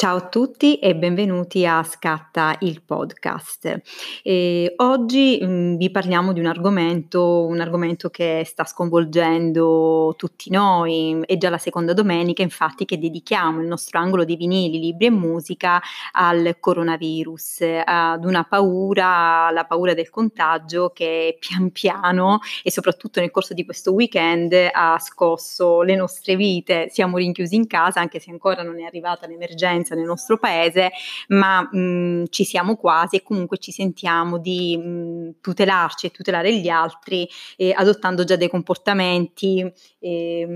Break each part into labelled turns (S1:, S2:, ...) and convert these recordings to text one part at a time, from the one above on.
S1: Ciao a tutti e benvenuti a Scatta il podcast. E oggi mh, mm, vi parliamo di un argomento, un argomento che sta sconvolgendo tutti noi. È già la seconda domenica, infatti, che dedichiamo il nostro angolo di vinili, libri e musica al coronavirus, ad una paura, la paura del contagio che pian piano e soprattutto nel corso di questo weekend ha scosso le nostre vite. Siamo rinchiusi in casa, anche se ancora non è arrivata l'emergenza nel nostro paese, ma mh, ci siamo quasi e comunque ci sentiamo di mh, tutelarci e tutelare gli altri eh, adottando già dei comportamenti eh,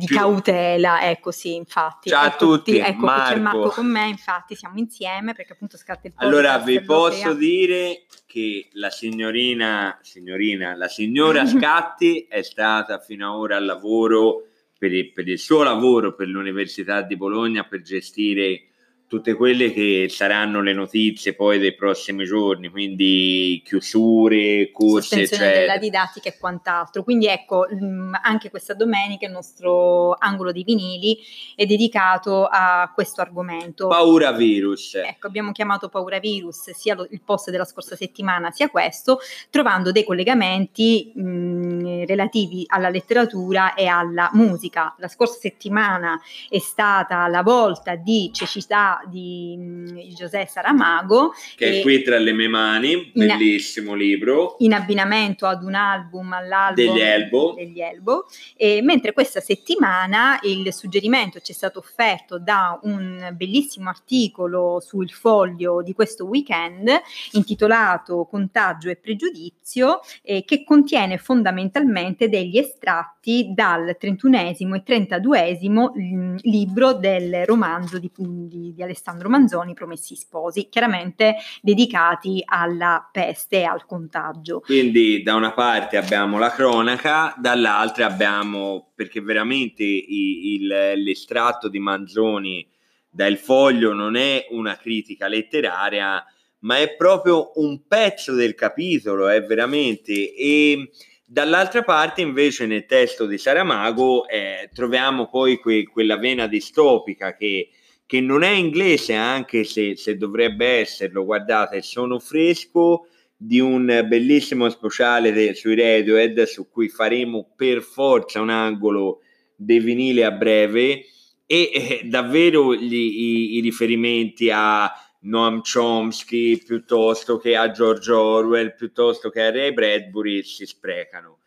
S1: di Più. cautela. Ecco sì, infatti.
S2: Ciao a tutti,
S1: ecco
S2: Marco.
S1: c'è Marco con me, infatti siamo insieme perché appunto scatta il
S2: podcast. Allora vi posso dire che la signorina, signorina, la signora Scatti è stata fino ad ora al lavoro per il, per il suo lavoro per l'Università di Bologna per gestire tutte quelle che saranno le notizie poi dei prossimi giorni, quindi chiusure, corse,
S1: eccetera. della didattica e quant'altro. Quindi ecco, mm, anche questa domenica il nostro angolo dei vinili è dedicato a questo argomento.
S2: Paura virus.
S1: Ecco, abbiamo chiamato paura virus sia lo, il post della scorsa settimana sia questo, trovando dei collegamenti mh, mm, relativi alla letteratura e alla musica. La scorsa settimana è stata la volta di cecità di, di José Saramago.
S2: Che è qui tra le mie mani, bellissimo in, libro.
S1: In abbinamento ad un album, all'album
S2: degli Elbo.
S1: Degli Elbo. E mentre questa settimana il suggerimento ci è stato offerto da un bellissimo articolo sul foglio di questo weekend intitolato Contagio e pregiudizio eh, che contiene fondamentalmente degli estratti dal 31 e 32 mm, libro del romanzo di, di, di Alessandro Manzoni, Promessi Sposi, chiaramente dedicati alla peste e al contagio.
S2: Quindi da una parte abbiamo la cronaca, dall'altra abbiamo, perché veramente il, l'estratto di Manzoni dal foglio non è una critica letteraria, ma è proprio un pezzo del capitolo, è veramente... E, Dall'altra parte, invece, nel testo di Saramago eh, troviamo poi que- quella vena distopica che che non è inglese anche se, se dovrebbe esserlo, guardate, sono fresco di un bellissimo speciale de, sui Radiohead su cui faremo per forza un angolo dei vinili a breve e eh, davvero gli, i, i, riferimenti a Noam Chomsky piuttosto che a George Orwell piuttosto che a Ray Bradbury si sprecano.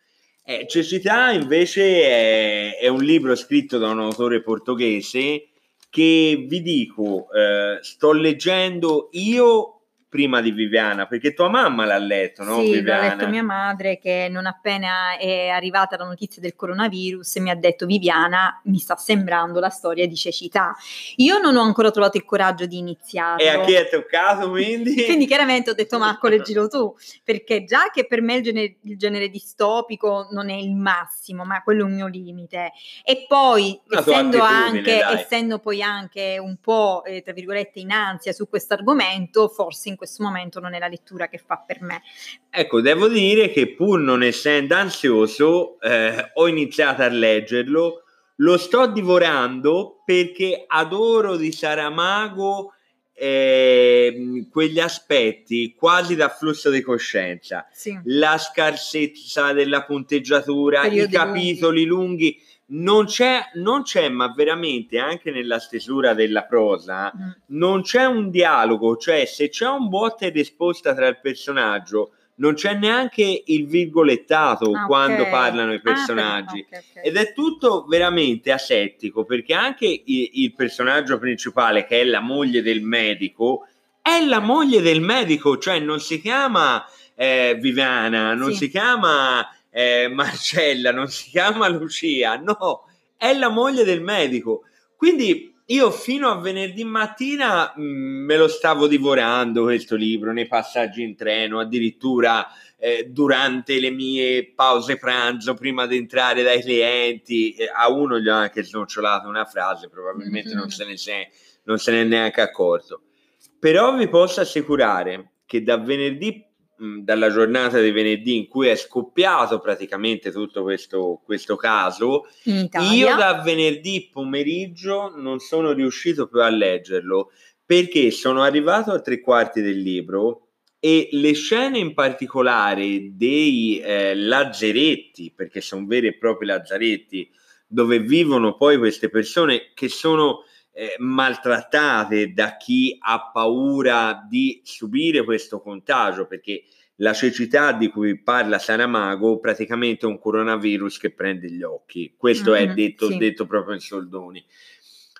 S2: Eh, Cecità invece è, è un libro scritto da un autore portoghese che vi dico, eh, sto leggendo io prima di Viviana, perché tua mamma l'ha letto, no?
S1: Sì,
S2: Viviana?
S1: l'ha letto mia madre che non appena è arrivata la notizia del coronavirus mi ha detto Viviana, mi sta sembrando la storia di cecità. Io non ho ancora trovato il coraggio di iniziare.
S2: E a chi è toccato quindi?
S1: quindi chiaramente ho detto Marco leggilo tu, perché già che per me il genere, il genere distopico non è il massimo, ma quello è un mio limite. E poi, essendo, anche, essendo poi anche un po', eh, tra virgolette, in ansia su questo argomento, forse in questo momento non è la lettura che fa per me.
S2: Ecco, devo dire che pur non essendo ansioso, eh, ho iniziato a leggerlo, lo sto divorando perché adoro di Saramago eh, quegli aspetti quasi da flusso di coscienza,
S1: sì.
S2: la scarsezza della punteggiatura, Periodi i capitoli lunghi. lunghi non c'è, non c'è, ma veramente anche nella stesura della prosa, mm. non c'è un dialogo, cioè se c'è un botta e risposta tra il personaggio, non c'è neanche il virgolettato ah, quando okay. parlano i ah, personaggi ah, okay, okay. ed è tutto veramente asettico perché anche il, il, personaggio principale che è la moglie del medico è la moglie del medico, cioè non si chiama eh, Viviana, non sì. si chiama eh, Marcella, non si chiama Lucia, no, è la moglie del medico. Quindi io fino a venerdì mattina mh, mm, me lo stavo divorando questo libro nei passaggi in treno, addirittura eh, durante le mie pause pranzo prima di entrare dai clienti. Eh, a uno gli ho anche snocciolato una frase, probabilmente mm-hmm. non, se ne se, non se ne è neanche accorto. Però vi posso assicurare che da venerdì mh, dalla giornata di venerdì in cui è scoppiato praticamente tutto questo, questo caso, io da venerdì pomeriggio non sono riuscito più a leggerlo perché sono arrivato a tre quarti del libro e le scene in particolare dei eh, lazzeretti, perché sono veri e propri lazzaretti, dove vivono poi queste persone che sono eh, maltrattate da chi ha paura di subire questo contagio, perché la cecità di cui parla Saramago praticamente è un coronavirus che prende gli occhi. Questo mm-hmm, è detto, sì. detto, proprio in soldoni.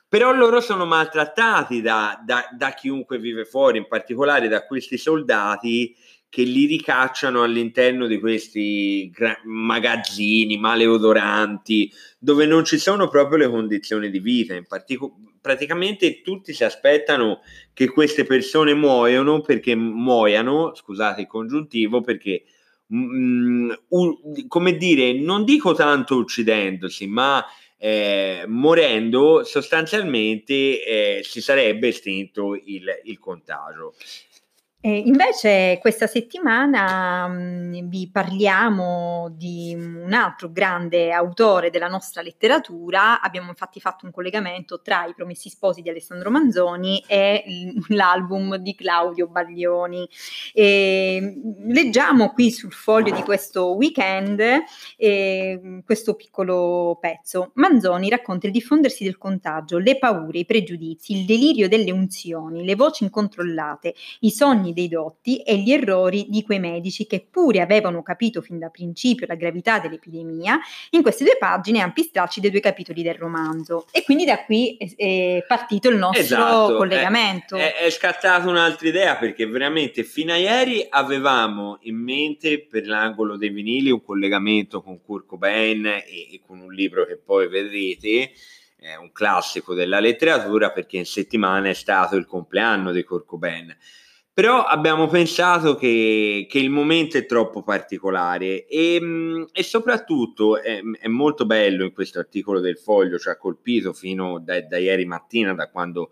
S2: Però loro sono maltrattati da, da, da chiunque vive fuori, in particolare da questi soldati che li ricacciano all'interno di questi gra- magazzini maleodoranti dove non ci sono proprio le condizioni di vita. In partico- praticamente tutti si aspettano che queste persone muoiano perché muoiano, scusate il congiuntivo, perché mm, un, come dire, non dico tanto uccidendosi, ma eh, morendo sostanzialmente eh, si sarebbe estinto il, il contagio.
S1: E invece questa settimana mh, mm, vi parliamo di un altro grande autore della nostra letteratura. Abbiamo infatti fatto un collegamento tra I Promessi Sposi di Alessandro Manzoni e l'album di Claudio Baglioni. E leggiamo qui sul foglio di questo weekend eh, questo piccolo pezzo. Manzoni racconta il diffondersi del contagio, le paure, i pregiudizi, il delirio delle unzioni, le voci incontrollate, i sogni dei dotti e gli errori di quei medici che pure avevano capito fin da principio la gravità dell'epidemia in queste due pagine ampi stracci dei due capitoli del romanzo. E quindi da qui è, partito il nostro esatto, collegamento.
S2: È, è, è scattata un'altra idea perché veramente fino a ieri avevamo in mente per l'angolo dei vinili un collegamento con Kurt Cobain e, e con un libro che poi vedrete è un classico della letteratura perché in settimana è stato il compleanno di Kurt Cobain. Però abbiamo pensato che, che, il momento è troppo particolare e, mm, e soprattutto è, è, molto bello in questo articolo del Foglio, ci ha colpito fino da, da ieri mattina, da quando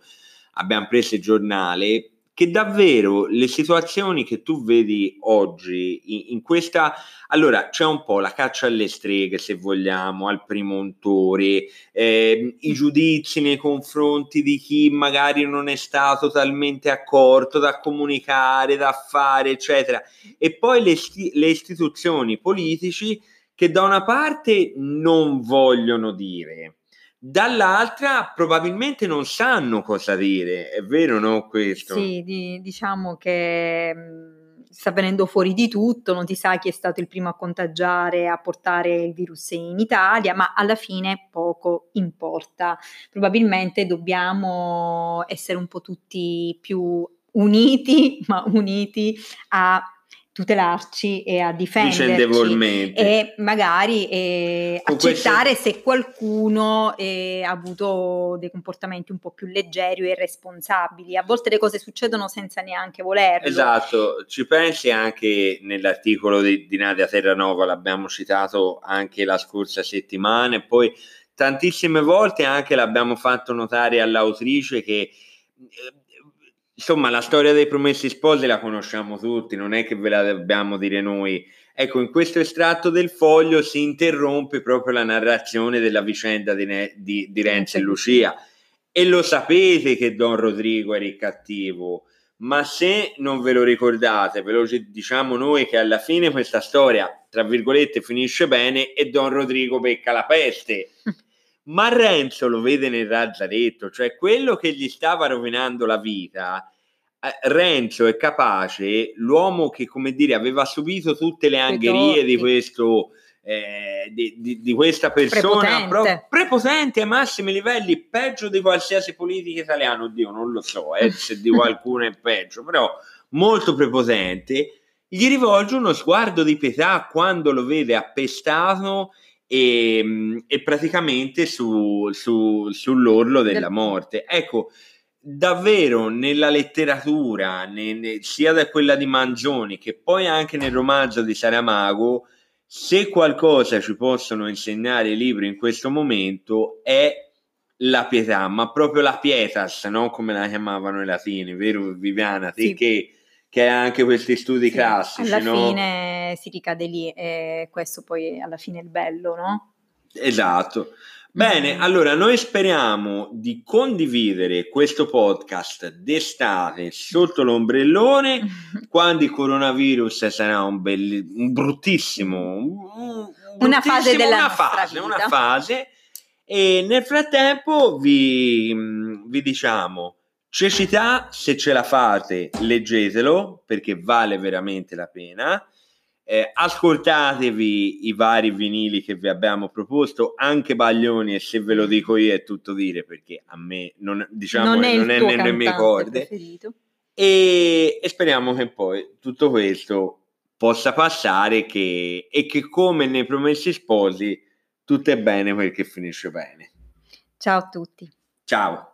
S2: abbiamo preso il giornale, che davvero le situazioni che tu vedi oggi in, in, questa allora c'è un po' la caccia alle streghe se vogliamo al premontore eh, i giudizi nei confronti di chi magari non è stato talmente accorto da comunicare da fare eccetera. E poi le, le istituzioni politici che da una parte non vogliono dire dall'altra probabilmente non sanno cosa dire, è vero no questo?
S1: Sì, di, diciamo che mh, sta venendo fuori di tutto, non si sa chi è stato il primo a contagiare, a portare il virus in Italia, ma alla fine poco importa. Probabilmente dobbiamo essere un po' tutti più uniti, ma uniti a tutelarci e a difenderci e magari eh, accettare questo... se qualcuno eh, ha avuto dei comportamenti un po' più leggeri e irresponsabili. A volte le cose succedono senza neanche volerlo.
S2: Esatto, ci pensi anche nell'articolo di, di Nadia Terranova, l'abbiamo citato anche la scorsa settimana e poi tantissime volte anche l'abbiamo fatto notare all'autrice che eh, insomma, la storia dei promessi sposi la conosciamo tutti, non è che ve la dobbiamo dire noi. Ecco, in questo estratto del foglio si interrompe proprio la narrazione della vicenda di, ne- di, di Renzo e Lucia. E lo sapete che Don Rodrigo era il cattivo, ma se non ve lo ricordate, ve lo diciamo noi che alla fine questa storia, tra virgolette, finisce bene e Don Rodrigo becca la peste. ma Renzo lo vede nel razzaletto, cioè quello che gli stava rovinando la vita. Eh, Renzo è capace, l'uomo che come dire aveva subito tutte le angherie di questo eh, di, di, di, questa persona prepotente. Pro, prepotente ai massimi livelli, peggio di qualsiasi politica italiano, oddio, non lo so eh, se di qualcuno è peggio, però molto prepotente, gli rivolge uno sguardo di pietà quando lo vede appestato e, ehm, e praticamente su, su, sull'orlo della morte. Ecco, davvero nella letteratura, ne, ne, sia da quella di Manzoni che poi anche nel romanzo di Saramago, se qualcosa ci possono insegnare i libri in questo momento è la pietà, ma proprio la pietas, no? come la chiamavano i latini, vero Viviana? Sì. Che che è anche questi studi sì, classici.
S1: Alla
S2: no?
S1: fine si ricade lì e questo poi alla fine è il bello, no?
S2: Esatto. Bene, allora noi speriamo di condividere questo podcast d'estate sotto l'ombrellone. Quando il coronavirus sarà un, belli, un bruttissimo, un,
S1: un bruttissimo, una fase della
S2: una fase, una fase. E nel frattempo vi, vi diciamo cecità se ce la fate leggetelo perché vale veramente la pena eh, ascoltatevi i vari vinili che vi abbiamo proposto, anche Baglioni, e se ve lo dico io è tutto dire perché a me non, diciamo, non è, non è nelle mie corde. E, e, speriamo che poi tutto questo possa passare che, e che come nei promessi sposi tutto è bene che finisce bene.
S1: Ciao a tutti.
S2: Ciao.